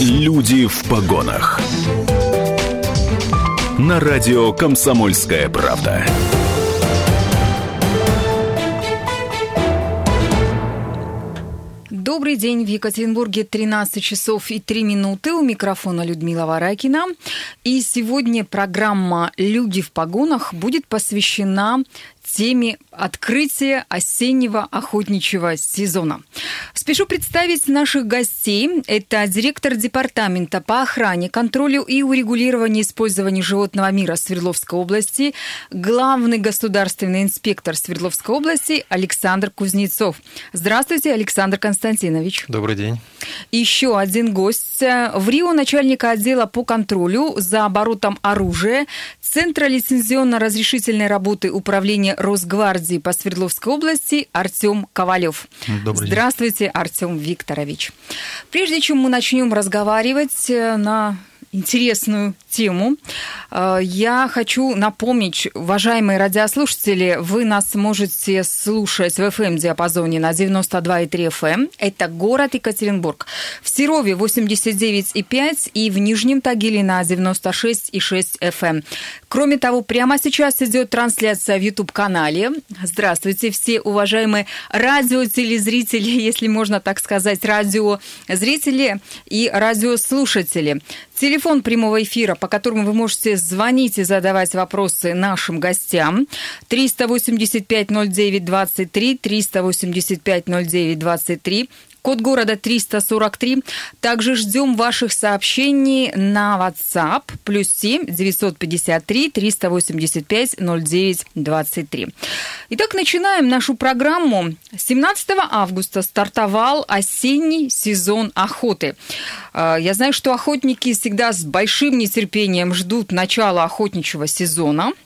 Люди в погонах. На радио Комсомольская правда. Добрый день. В Екатеринбурге 13 часов и 3 минуты. У микрофона Людмила Варакина. И сегодня программа «Люди в погонах» будет посвящена теме открытия осеннего охотничьего сезона. Спешу представить наших гостей. Это директор департамента по охране, контролю и урегулированию использования животного мира Свердловской области, главный государственный инспектор Свердловской области Александр Кузнецов. Здравствуйте, Александр Константинович. Добрый день. Еще один гость. В Рио начальника отдела по контролю за оборотом оружия Центра лицензионно-разрешительной работы управления Росгвардии по Свердловской области Артем Ковалев. Добрый Здравствуйте, Артем Викторович. Прежде чем мы начнем разговаривать э, на интересную тему. Э, я хочу напомнить, уважаемые радиослушатели, вы нас можете слушать в FM-диапазоне на 92,3 FM. Это город Екатеринбург. В Серове 89,5 и в Нижнем Тагиле на 96,6 FM. Кроме того, прямо сейчас идет трансляция в YouTube-канале. Здравствуйте, все уважаемые радиотелезрители, если можно так сказать, радиозрители и радиослушатели. Телефон прямого эфира, по которому вы можете звонить и задавать вопросы нашим гостям. 385-09-23, 385-09-23 код города 343. Также ждем ваших сообщений на WhatsApp плюс 7 953 385 09 23. Итак, начинаем нашу программу. 17 августа стартовал осенний сезон охоты. А, я знаю, что охотники всегда с большим нетерпением ждут начала охотничьего сезона –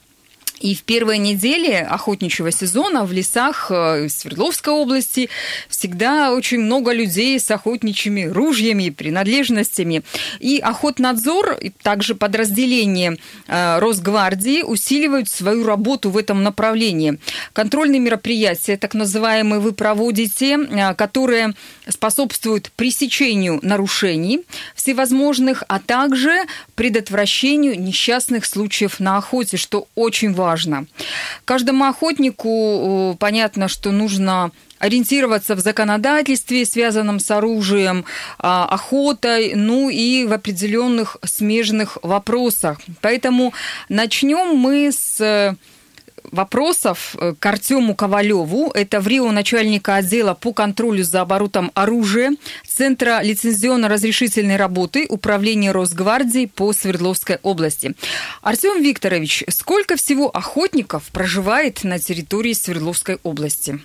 и в первые недели охотничьего сезона в лесах э, Свердловской области всегда очень много людей с охотничьими ружьями, принадлежностями. И охотнадзор, и также подразделение э, Росгвардии усиливают свою работу в этом направлении. Контрольные мероприятия, так называемые, вы проводите, э, которые способствуют пресечению нарушений всевозможных, а также предотвращению несчастных случаев на охоте, что очень важно важно. Каждому охотнику понятно, что нужно ориентироваться в законодательстве, связанном с оружием, а, охотой, ну и в определенных смежных вопросах. Поэтому начнем мы с вопросов э, к Артему Ковалеву. Это в Рио начальника отдела по контролю за оборотом оружия Центра лицензионно-разрешительной работы Управления Росгвардии по Свердловской области. Артем Викторович, сколько всего охотников проживает на территории Свердловской области?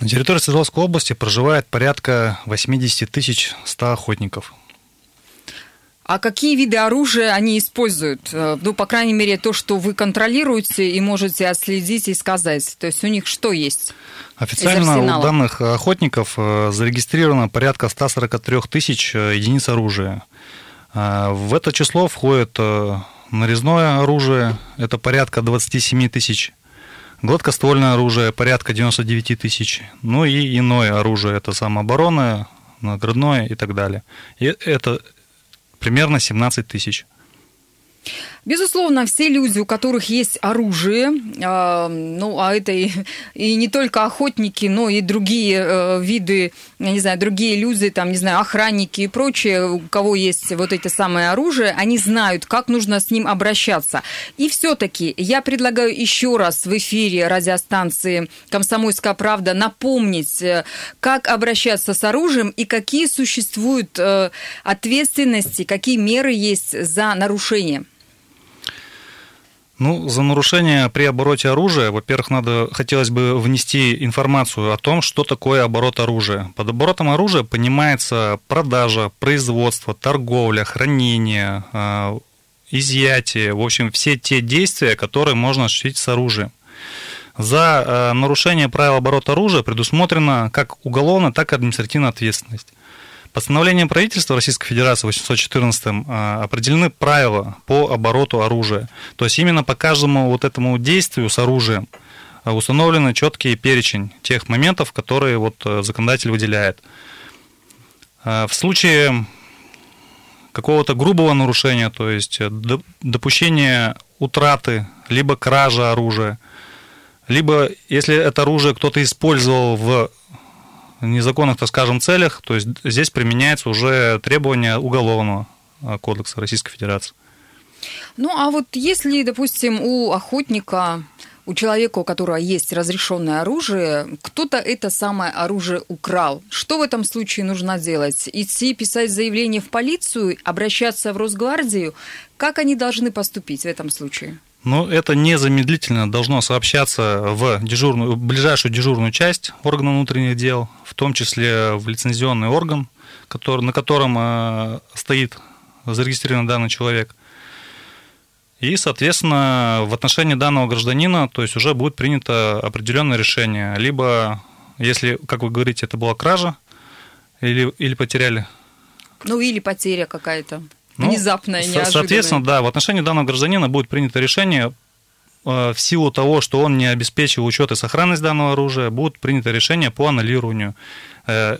На территории Свердловской области проживает порядка 80 тысяч 100 охотников. А какие виды оружия они используют? Э, ну, по крайней мере, то, что вы контролируете и можете отследить и сказать. То есть у них что есть? Официально у данных охотников э, зарегистрировано порядка 143 тысяч э, единиц оружия. В это число входит нарезное оружие, это порядка 27 тысяч, гладкоствольное оружие порядка 99 тысяч, ну и иное оружие, это самооборона, наградное и так далее. И это примерно 17 тысяч. Безусловно, все люди, у которых есть оружие, э, ну, а это и, и не только охотники, но и другие э, виды, я не знаю, другие люди, там, не знаю, охранники и прочее, у кого есть вот это самое оружие, они знают, как нужно с ним обращаться. И все-таки я предлагаю еще раз в эфире радиостанции «Комсомольская правда» напомнить, э, как обращаться с оружием и какие существуют э, ответственности, какие меры есть за нарушение. Ну, за нарушение при обороте оружия, во-первых, надо, хотелось бы внести информацию о том, что такое оборот оружия. Под оборотом оружия понимается продажа, производство, торговля, хранение, э, изъятие, в общем, все те действия, которые можно осуществить с оружием. За э, нарушение правил оборота оружия предусмотрена как уголовная, так и административная ответственность. Постановлением правительства Российской Федерации 814 а, определены правила по обороту оружия. То есть именно по каждому вот этому действию с оружием а, установлены четкий перечень тех моментов, которые вот э, законодатель выделяет. А, в случае какого-то грубого нарушения, то есть допущение утраты, либо кража оружия, либо если это оружие кто-то использовал в незаконных, так скажем, целях, то есть здесь применяется уже требование Уголовного кодекса Российской Федерации. Ну, а вот если, допустим, у охотника у человека, у которого есть разрешенное оружие, кто-то это самое оружие украл. Что в этом случае нужно делать? Идти писать заявление в полицию, обращаться в Росгвардию? Как они должны поступить в этом случае? Ну, это незамедлительно должно сообщаться в дежурную, в ближайшую дежурную часть органа внутренних дел, в том числе в лицензионный орган, который, на котором э, стоит зарегистрирован данный человек. И, соответственно, в отношении данного гражданина, то есть уже будет принято определенное решение. Либо, если, как вы говорите, это была кража, или, или потеряли. Ну, или потеря какая-то. Ну, внезапная, неожиданная. Соответственно, да, в отношении данного гражданина будет принято решение э, в силу того, что он не обеспечил учет и сохранность данного оружия, будет принято решение по аннулированию Э,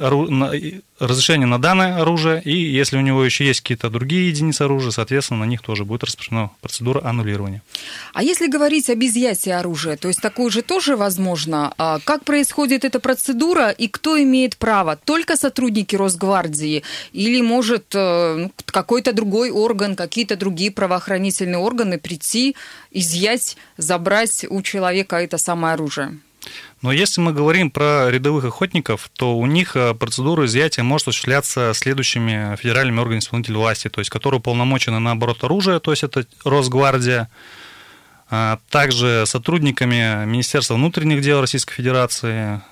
разрешение на данное оружие, и если у него еще есть какие-то другие единицы оружия, соответственно, на них тоже будет распространена процедура аннулирования. А если говорить об изъятии оружия, то есть такое же тоже возможно, а как происходит эта процедура и кто имеет право? Только сотрудники Росгвардии или может э, ну, какой-то другой орган, какие-то другие правоохранительные органы прийти, изъять, забрать у человека это самое оружие? Но если мы говорим про рядовых охотников, то у них э, процедура изъятия может осуществляться следующими федеральными органами исполнительной власти, то есть которые уполномочены на оборот оружия, то есть это Росгвардия, а также сотрудниками Министерства внутренних дел Российской Федерации.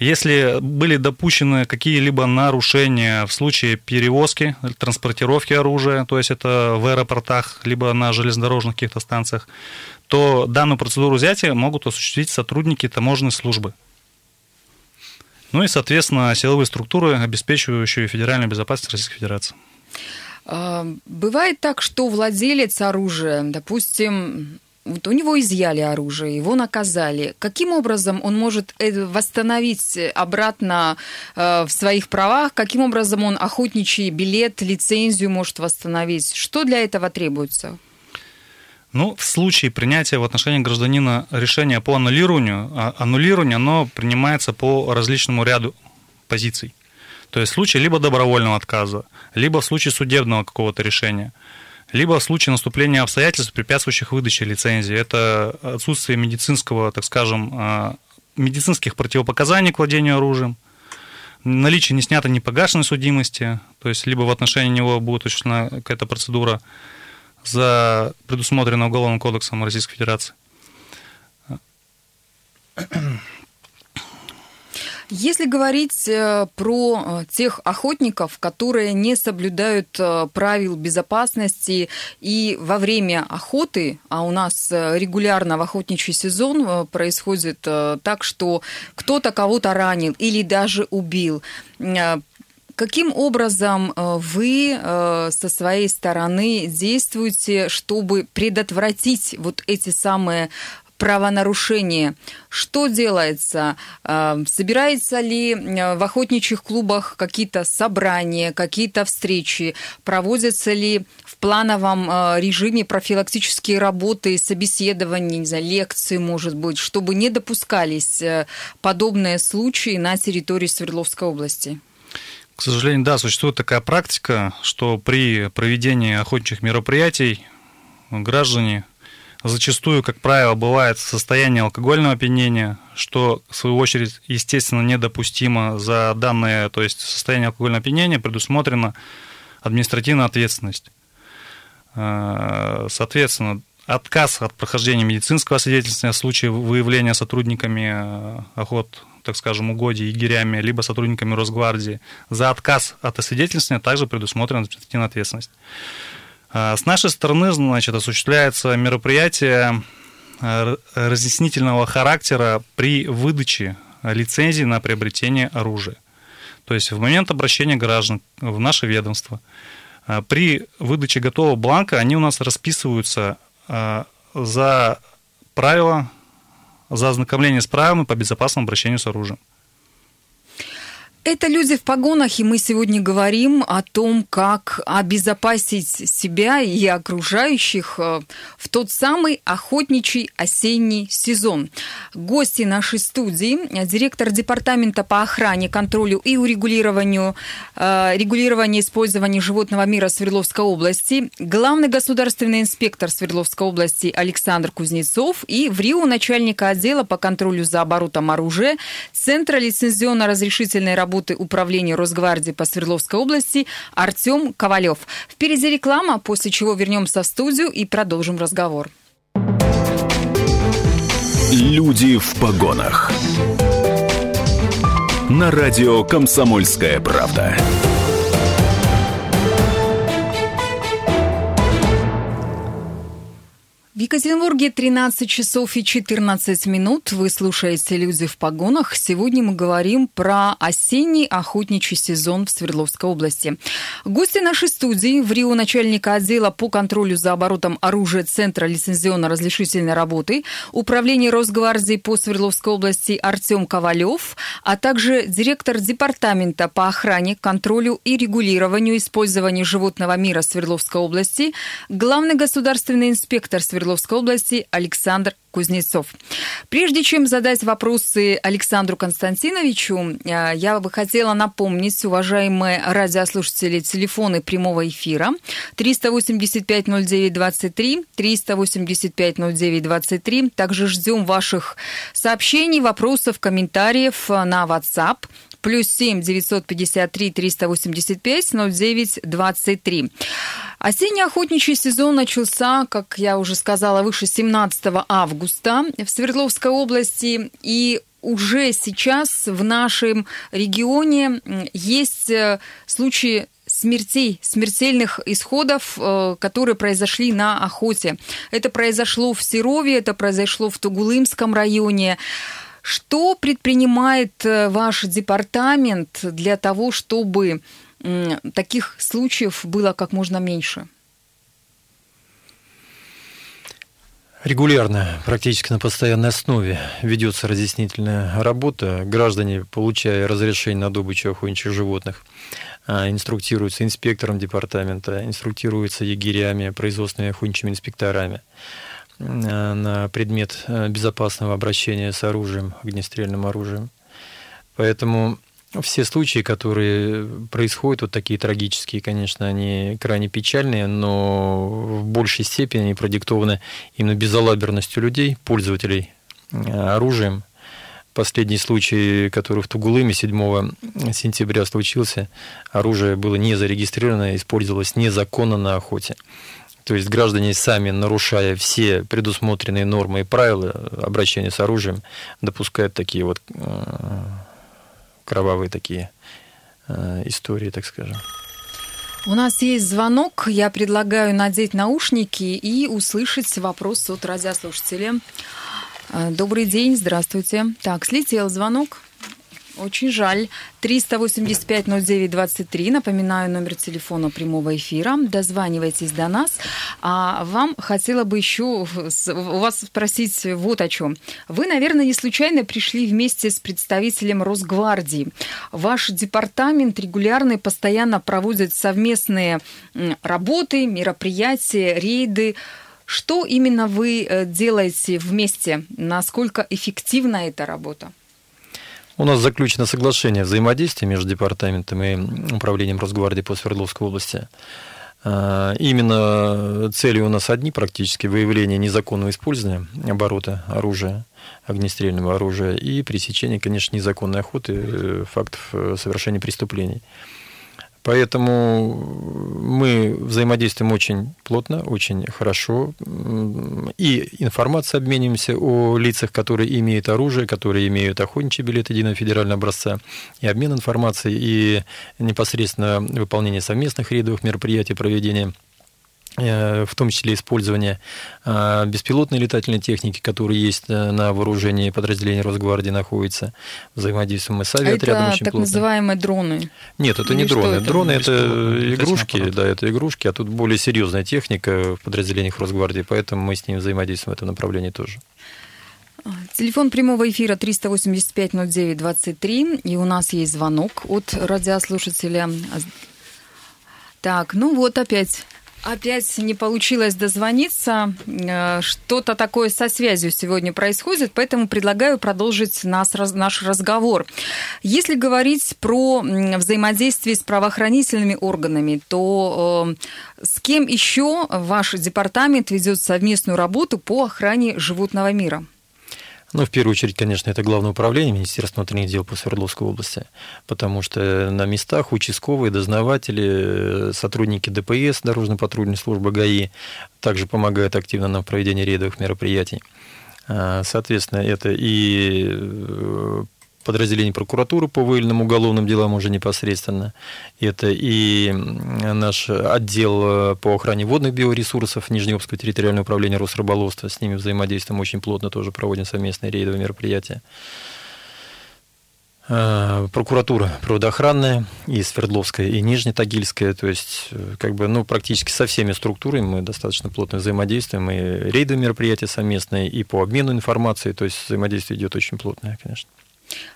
Если были допущены какие-либо нарушения в случае перевозки, транспортировки оружия, то есть это в аэропортах, либо на железнодорожных каких-то станциях, то данную процедуру взятия могут осуществить сотрудники таможенной службы. Ну и, соответственно, силовые структуры, обеспечивающие федеральную безопасность Российской Федерации. А, бывает так, что владелец оружия, допустим, вот у него изъяли оружие, его наказали. Каким образом он может восстановить обратно э, в своих правах? Каким образом он охотничий билет, лицензию может восстановить? Что для этого требуется? Ну, в случае принятия в отношении гражданина решения по аннулированию, а аннулирование, оно принимается по различному ряду позиций. То есть в случае либо добровольного отказа, либо в случае судебного какого-то решения, либо в случае наступления обстоятельств, препятствующих выдаче лицензии. Это отсутствие медицинского, так скажем, а, медицинских противопоказаний к владению оружием, наличие не снятой, не погашенной судимости, то есть либо в отношении него будет осуществлена какая-то процедура за предусмотрено Уголовным кодексом Российской Федерации. Если говорить э, про э, тех охотников, которые не соблюдают э, правил безопасности и во время охоты, а у нас регулярно в охотничий сезон происходит так, что кто-то кого-то ранил или даже убил, Каким образом вы со своей стороны действуете, чтобы предотвратить вот эти самые правонарушения. Что делается? Э, собирается ли в охотничьих клубах какие-то собрания, какие-то встречи? Проводятся ли в плановом режиме профилактические работы, собеседования, не знаю, лекции, может быть, чтобы не допускались подобные случаи на территории Свердловской области? К сожалению, да, существует такая практика, что при проведении охотничьих мероприятий граждане зачастую, как правило, бывает в состоянии алкогольного опьянения, что, в свою очередь, естественно, недопустимо за данное, то есть состояние алкогольного опьянения предусмотрена административная ответственность. Э, соответственно, отказ от прохождения медицинского свидетельства в случае выявления сотрудниками э, охот так скажем, угодий егерями, либо сотрудниками Росгвардии. За отказ от освидетельствования также предусмотрена административная ответственность. А, с нашей стороны, значит, осуществляется мероприятие а, разъяснительного характера при выдаче лицензии на приобретение оружия. То есть в момент обращения граждан в наше ведомство а, при выдаче готового бланка они у нас расписываются за правила за ознакомление с правилами по безопасному обращению с оружием. Это «Люди в погонах», и мы сегодня говорим о том, как обезопасить себя и окружающих э, в тот самый охотничий осенний сезон. Гости нашей студии – директор Департамента по охране, контролю и урегулированию э, регулирования использования животного мира Свердловской области, главный государственный инспектор Свердловской области Александр Кузнецов и в Рио начальника отдела по контролю за оборотом оружия Центра лицензионно-разрешительной работы работы Управления Росгвардии по Свердловской области Артем Ковалев. Впереди реклама, после чего вернемся в студию и продолжим разговор. Люди в погонах. На радио «Комсомольская правда». В Екатеринбурге 13 часов и 14 минут. Вы слушаете «Люди в погонах». Сегодня мы говорим про осенний охотничий сезон в Свердловской области. Гости нашей студии в Рио начальника отдела по контролю за оборотом оружия Центра лицензионно-разрешительной работы, Управление Росгвардии по Свердловской области Артем Ковалев, а также директор Департамента по охране, контролю и регулированию использования животного мира Свердловской области, главный государственный инспектор Свердловской Свердловской области Александр Кузнецов. Прежде чем задать вопросы Александру Константиновичу, э, я бы хотела напомнить, уважаемые радиослушатели, телефоны прямого эфира 385-09-23, 385-09-23. Также ждем ваших сообщений, вопросов, комментариев на WhatsApp плюс 7 953 385 09 23. Осенний охотничий сезон начался, как я уже сказала, выше 17 августа в Свердловской области. И уже сейчас в нашем регионе есть э, случаи смертей, смертельных исходов, э, которые произошли на охоте. Это произошло в Серове, это произошло в Тугулымском районе. Что предпринимает э, ваш департамент для того, чтобы таких случаев было как можно меньше? Регулярно, практически на постоянной основе ведется разъяснительная работа. Граждане, получая разрешение на добычу охотничьих животных, а, инструктируются инспектором департамента, инструктируются егерями, производственными охотничьими инспекторами. Э, на предмет э, безопасного обращения с оружием, огнестрельным оружием. Поэтому все случаи, которые происходят, вот такие трагические, конечно, они крайне печальные, но в большей степени они продиктованы именно безалаберностью людей, пользователей э, оружием. Последний случай, который в Тугулыме 7 сентября случился, оружие было не зарегистрировано, использовалось незаконно на охоте. То есть граждане сами, нарушая все предусмотренные нормы и правила обращения с оружием, допускают такие вот э, кровавые такие э, истории, так скажем. У нас есть звонок. Я предлагаю надеть наушники и услышать вопрос от радиослушателя. Э, добрый день, здравствуйте. Так, слетел звонок. Очень жаль. 385-09-23. Напоминаю номер телефона прямого эфира. Дозванивайтесь до нас. А вам хотела бы еще у вас спросить вот о чем. Вы, наверное, не случайно пришли вместе с представителем Росгвардии. Ваш департамент регулярно и постоянно проводит совместные работы, мероприятия, рейды. Что именно вы э, делаете вместе? Насколько эффективна эта работа? У нас заключено соглашение взаимодействия между департаментом и управлением Росгвардии по Свердловской области. А, именно цели у нас одни практически – выявление незаконного использования оборота оружия, огнестрельного оружия и пресечение, конечно, незаконной охоты, э, фактов э, совершения преступлений. Поэтому мы взаимодействуем очень плотно, очень хорошо. И информация обмениваемся о лицах, которые имеют оружие, которые имеют охотничий билет единого федерального образца, и обмен информацией, и непосредственно выполнение совместных рейдовых мероприятий, проведения Э, в том числе использование э, беспилотной летательной техники, которая есть э, на вооружении подразделения Росгвардии находится. Взаимодействуем мы с авиаотрядом это очень так плотно. называемые дроны? Нет, это Или не дроны. Это? Дроны – это игрушки, да, это игрушки, а тут более серьезная техника в подразделениях Росгвардии, поэтому мы с ними взаимодействуем в этом направлении тоже. Телефон прямого эфира 385-09-23, и у нас есть звонок от радиослушателя. Так, ну вот опять Опять не получилось дозвониться. Э, что-то такое со связью сегодня происходит, поэтому предлагаю продолжить нас, наш разговор. Если говорить про взаимодействие с правоохранительными органами, то э, с кем еще ваш департамент ведет совместную работу по охране животного мира? Ну, в первую очередь, конечно, это Главное управление Министерства внутренних дел по Свердловской области, потому что на местах участковые, дознаватели, сотрудники ДПС, дорожно-патрульной службы ГАИ, также помогают активно на проведении рейдовых мероприятий. А, соответственно, это и э, подразделений прокуратуры по выявленным уголовным делам уже непосредственно. Это и наш отдел по охране водных биоресурсов Нижнеобского территориального управления Росрыболовства. С ними взаимодействуем очень плотно, тоже проводим совместные рейдовые мероприятия а, прокуратура природоохранная и Свердловская, и Нижнетагильская, то есть как бы, ну, практически со всеми структурами мы достаточно плотно взаимодействуем, и рейдовые мероприятия совместные, и по обмену информацией, то есть взаимодействие идет очень плотное, конечно.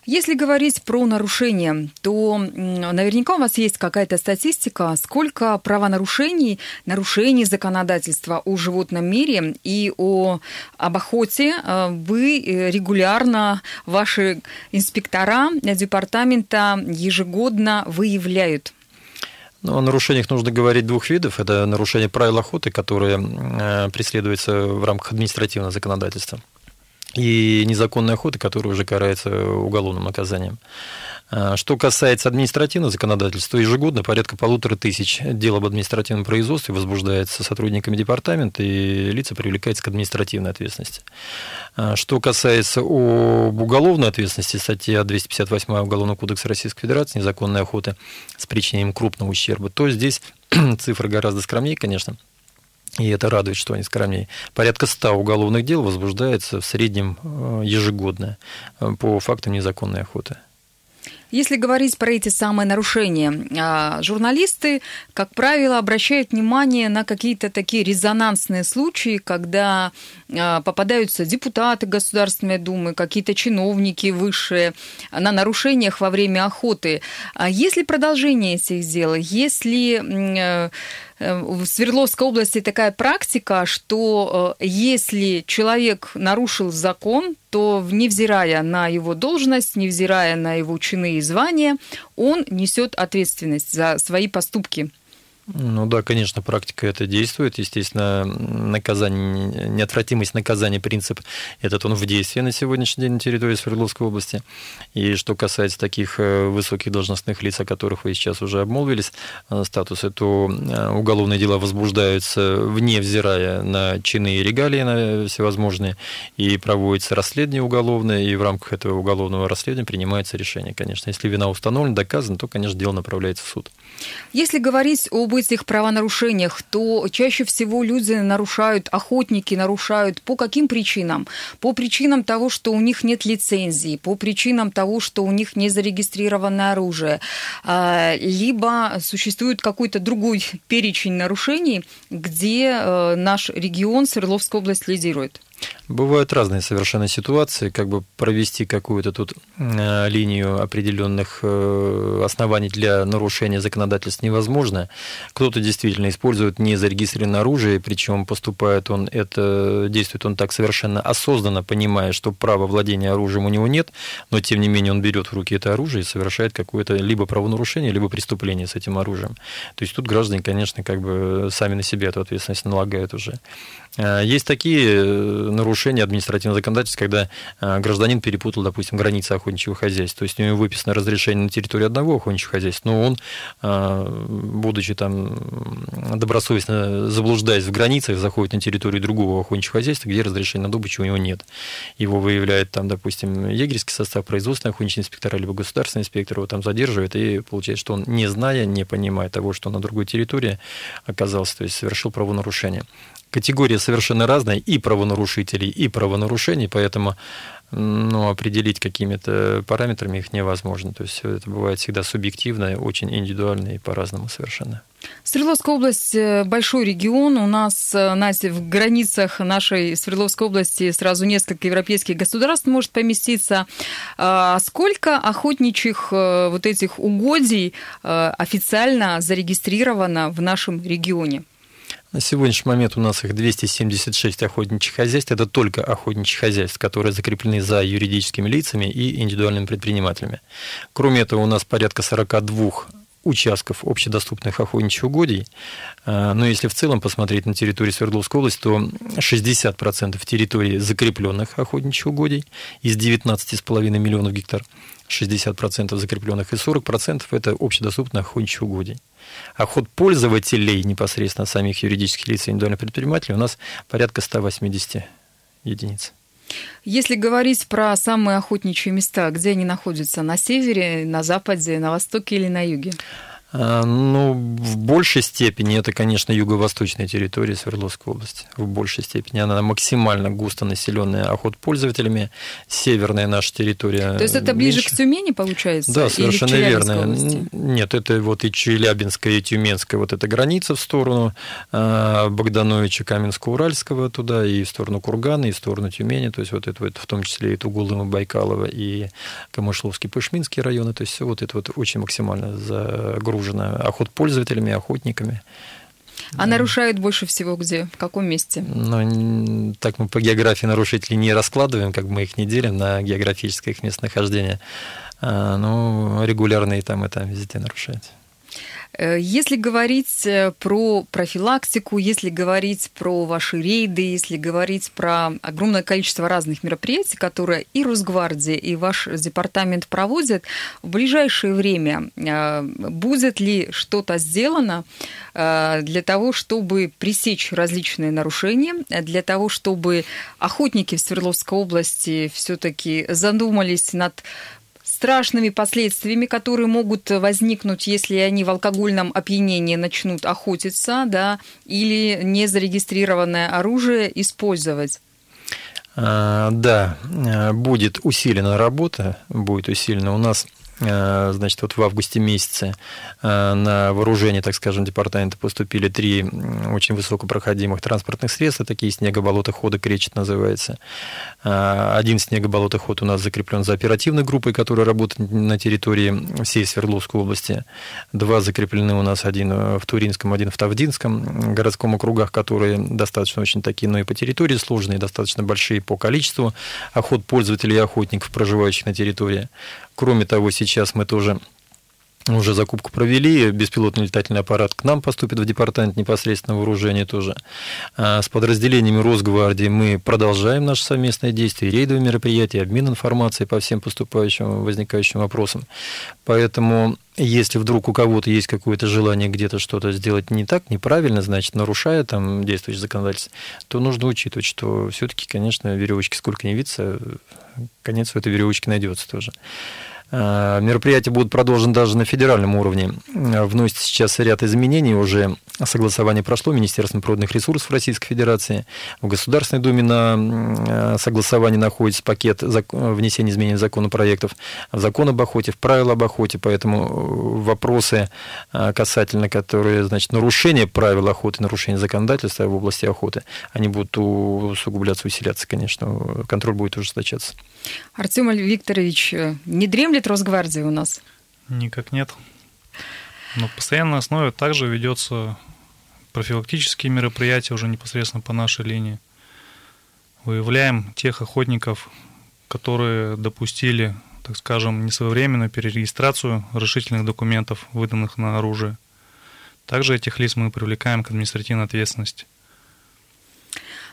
Если говорить про нарушения, то наверняка у вас есть какая-то статистика, сколько правонарушений, нарушений законодательства о животном мире и о, об охоте э, вы э, регулярно, ваши инспектора департамента ежегодно выявляют? Ну, о нарушениях нужно говорить двух видов. Это нарушение правил охоты, которые э, преследуются в рамках административного законодательства и незаконной охоты, которая уже карается уголовным наказанием. А, что касается административного законодательства, ежегодно порядка полутора тысяч дел об административном производстве возбуждается сотрудниками департамента, и лица привлекаются к административной ответственности. А, что касается об уголовной ответственности, статья 258 Уголовного кодекса Российской Федерации «Незаконная охота с причинением крупного ущерба», то здесь цифры гораздо скромнее, конечно – и это радует, что они скромнее. Порядка 100 уголовных дел возбуждается в среднем э, ежегодно э, по фактам незаконной охоты. Если говорить про эти самые нарушения, а, журналисты, как правило, обращают внимание на какие-то такие резонансные случаи, когда попадаются депутаты Государственной Думы, какие-то чиновники высшие на нарушениях во время охоты. А есть ли продолжение этих дел? Если э, э, в Свердловской области такая практика, что э, если человек нарушил закон, то, невзирая на его должность, невзирая на его чины и звания, он несет ответственность за свои поступки. Ну да, конечно, практика это действует. Естественно, наказание, неотвратимость наказания, принцип этот он в действии на сегодняшний день на территории Свердловской области. И что касается таких э, высоких должностных лиц, о которых вы сейчас уже обмолвились, э, статусы, то э, уголовные дела возбуждаются вне взирая на чины и регалии на всевозможные, и проводится расследование уголовное, и в рамках этого уголовного расследования принимается решение, конечно. Если вина установлена, доказана, то, конечно, дело направляется в суд. Если говорить об этих правонарушениях, то чаще всего люди нарушают, охотники нарушают по каким причинам? По причинам того, что у них нет лицензии, по причинам того, что у них не зарегистрировано оружие, а, либо существует какой-то другой перечень нарушений, где э, наш регион Свердловская область лидирует. Бывают разные совершенно ситуации, как бы провести какую-то тут э, линию определенных э, оснований для нарушения законодательств невозможно. Кто-то действительно использует незарегистрированное оружие, причем поступает он, это действует он так совершенно осознанно, понимая, что права владения оружием у него нет, но тем не менее он берет в руки это оружие и совершает какое-то либо правонарушение, либо преступление с этим оружием. То есть тут граждане, конечно, как бы сами на себя эту ответственность налагают уже. Э, есть такие нарушение административного законодательства, когда э, гражданин перепутал, допустим, границы охотничьего хозяйства. То есть у него выписано разрешение на территории одного охотничьего хозяйства, но он, э, будучи там добросовестно заблуждаясь в границах, заходит на территорию другого охотничьего хозяйства, где разрешения на добычу у него нет. Его выявляет там, допустим, егерский состав, производственный охотничий инспектор, либо государственный инспектор его там задерживает, и получается, что он, не зная, не понимая того, что на другой территории оказался, то есть совершил правонарушение категория совершенно разная и правонарушителей, и правонарушений, поэтому ну, определить какими-то параметрами их невозможно. То есть это бывает всегда субъективно, очень индивидуально и по-разному совершенно. Свердловская область – большой регион. У нас, Настя, в границах нашей Свердловской области сразу несколько европейских государств может поместиться. А сколько охотничьих вот этих угодий официально зарегистрировано в нашем регионе? На сегодняшний момент у нас их 276 охотничьих хозяйств. Это только охотничьи хозяйства, которые закреплены за юридическими лицами и индивидуальными предпринимателями. Кроме этого, у нас порядка 42 участков общедоступных охотничьих угодий. А, но если в целом посмотреть на территорию Свердловской области, то 60% территории закрепленных охотничьих угодий из 19,5 миллионов гектар, 60% закрепленных и 40% это общедоступных охотничьих угодий. А ход пользователей непосредственно самих юридических лиц и индивидуальных предпринимателей у нас порядка 180 единиц. Если говорить про самые охотничьи места, где они находятся? На севере, на западе, на востоке или на юге? А, ну, в большей степени это, конечно, юго-восточная территория Свердловской области. В большей степени она максимально густо населенная охотпользователями. Северная наша территория. То есть это ближе меньше. к Тюмени, получается? Да, совершенно верно. Области? Нет, это вот и Челябинская, и Тюменская, вот эта граница в сторону а, Богдановича, Каменско-Уральского туда, и в сторону Кургана, и в сторону Тюмени. То есть вот это вот, в том числе и Тугулова, Байкалова, и Камышловский, Пышминский районы. То есть все вот это вот очень максимально загружено обнаружено охотпользователями, охотниками. А нарушают больше всего где? В каком месте? Ну, так мы по географии нарушителей не раскладываем, как мы их не делим на географическое их местонахождение. А, ну, регулярно и там, и там везде нарушают. Э, если говорить э, про профилактику, если говорить про ваши рейды, если говорить про огромное количество разных мероприятий, которые и Росгвардия, и ваш департамент проводят, в ближайшее время э, будет ли что-то сделано для того, чтобы пресечь различные нарушения, для того, чтобы охотники в Свердловской области все-таки задумались над страшными последствиями, которые могут возникнуть, если они в алкогольном опьянении начнут охотиться, да, или незарегистрированное оружие использовать. А, да, будет усилена работа, будет усилена. У нас Э, значит, вот в августе месяце э, на вооружение, так скажем, департамента поступили три очень высокопроходимых транспортных средства, такие снегоболотоходы, кречет называется. Э, один снегоболотоход у нас закреплен за оперативной группой, которая работает на территории всей Свердловской области. Два закреплены у нас, один в Туринском, один в Тавдинском городском округах, которые достаточно очень такие, но и по территории сложные, достаточно большие по количеству охот пользователей и охотников, проживающих на территории. Кроме того, сейчас мы тоже уже закупку провели, беспилотный летательный аппарат к нам поступит в департамент непосредственно вооружения тоже. А с подразделениями Росгвардии мы продолжаем наше совместное действие, рейдовые мероприятия, обмен информацией по всем поступающим, возникающим вопросам. Поэтому если вдруг у кого-то есть какое-то желание где-то что-то сделать не так, неправильно, значит, нарушая там действующее законодательство, то нужно учитывать, что все-таки, конечно, веревочки сколько не виться, конец у этой веревочки найдется тоже. Э, мероприятия будут продолжены даже на федеральном уровне. Э, вносится сейчас ряд изменений уже. Согласование прошло Министерством природных ресурсов Российской Федерации. В Государственной Думе на э, согласовании находится пакет внесения изменений в законопроектов, в закон об охоте, в правила об охоте. Поэтому вопросы касательно, которые, значит, нарушения правил охоты, нарушения законодательства в области охоты, они будут усугубляться, усиляться, конечно. Контроль будет ужесточаться. Артем Викторович, не дремлет работает Росгвардия у нас? Никак нет. Но в постоянной основе также ведется профилактические мероприятия уже непосредственно по нашей линии. Выявляем тех охотников, которые допустили, так скажем, несвоевременную перерегистрацию разрешительных документов, выданных на оружие. Также этих лиц мы привлекаем к административной ответственности.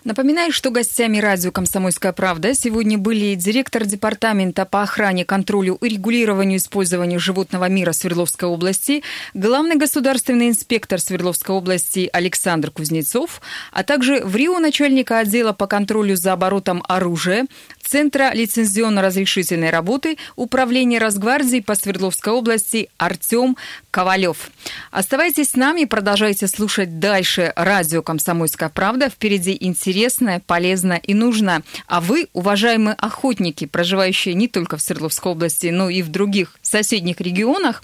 Напоминаю, что гостями радио «Комсомольская правда» сегодня были директор Департамента по охране, контролю и регулированию использования животного мира Свердловской области, главный государственный инспектор Свердловской области Александр Кузнецов, а также в Рио начальника отдела по контролю за оборотом оружия, Центра лицензионно-разрешительной работы Управления Росгвардии по Свердловской области Артем Ковалев. Оставайтесь с нами, продолжайте слушать дальше радио «Комсомольская правда». Впереди интересно, полезно и нужно. А вы, уважаемые охотники, проживающие не только в Свердловской области, но и в других соседних регионах,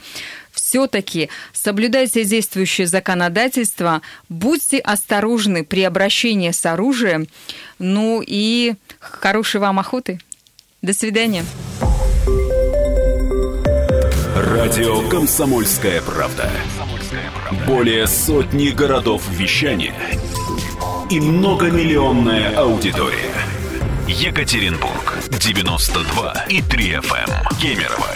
все-таки соблюдайте действующее законодательство, будьте осторожны при обращении с оружием, ну и хорошей вам охоты. До свидания. Радио «Комсомольская правда». Более сотни городов вещания и многомиллионная аудитория. Екатеринбург 92 и 3 FM. Кемерово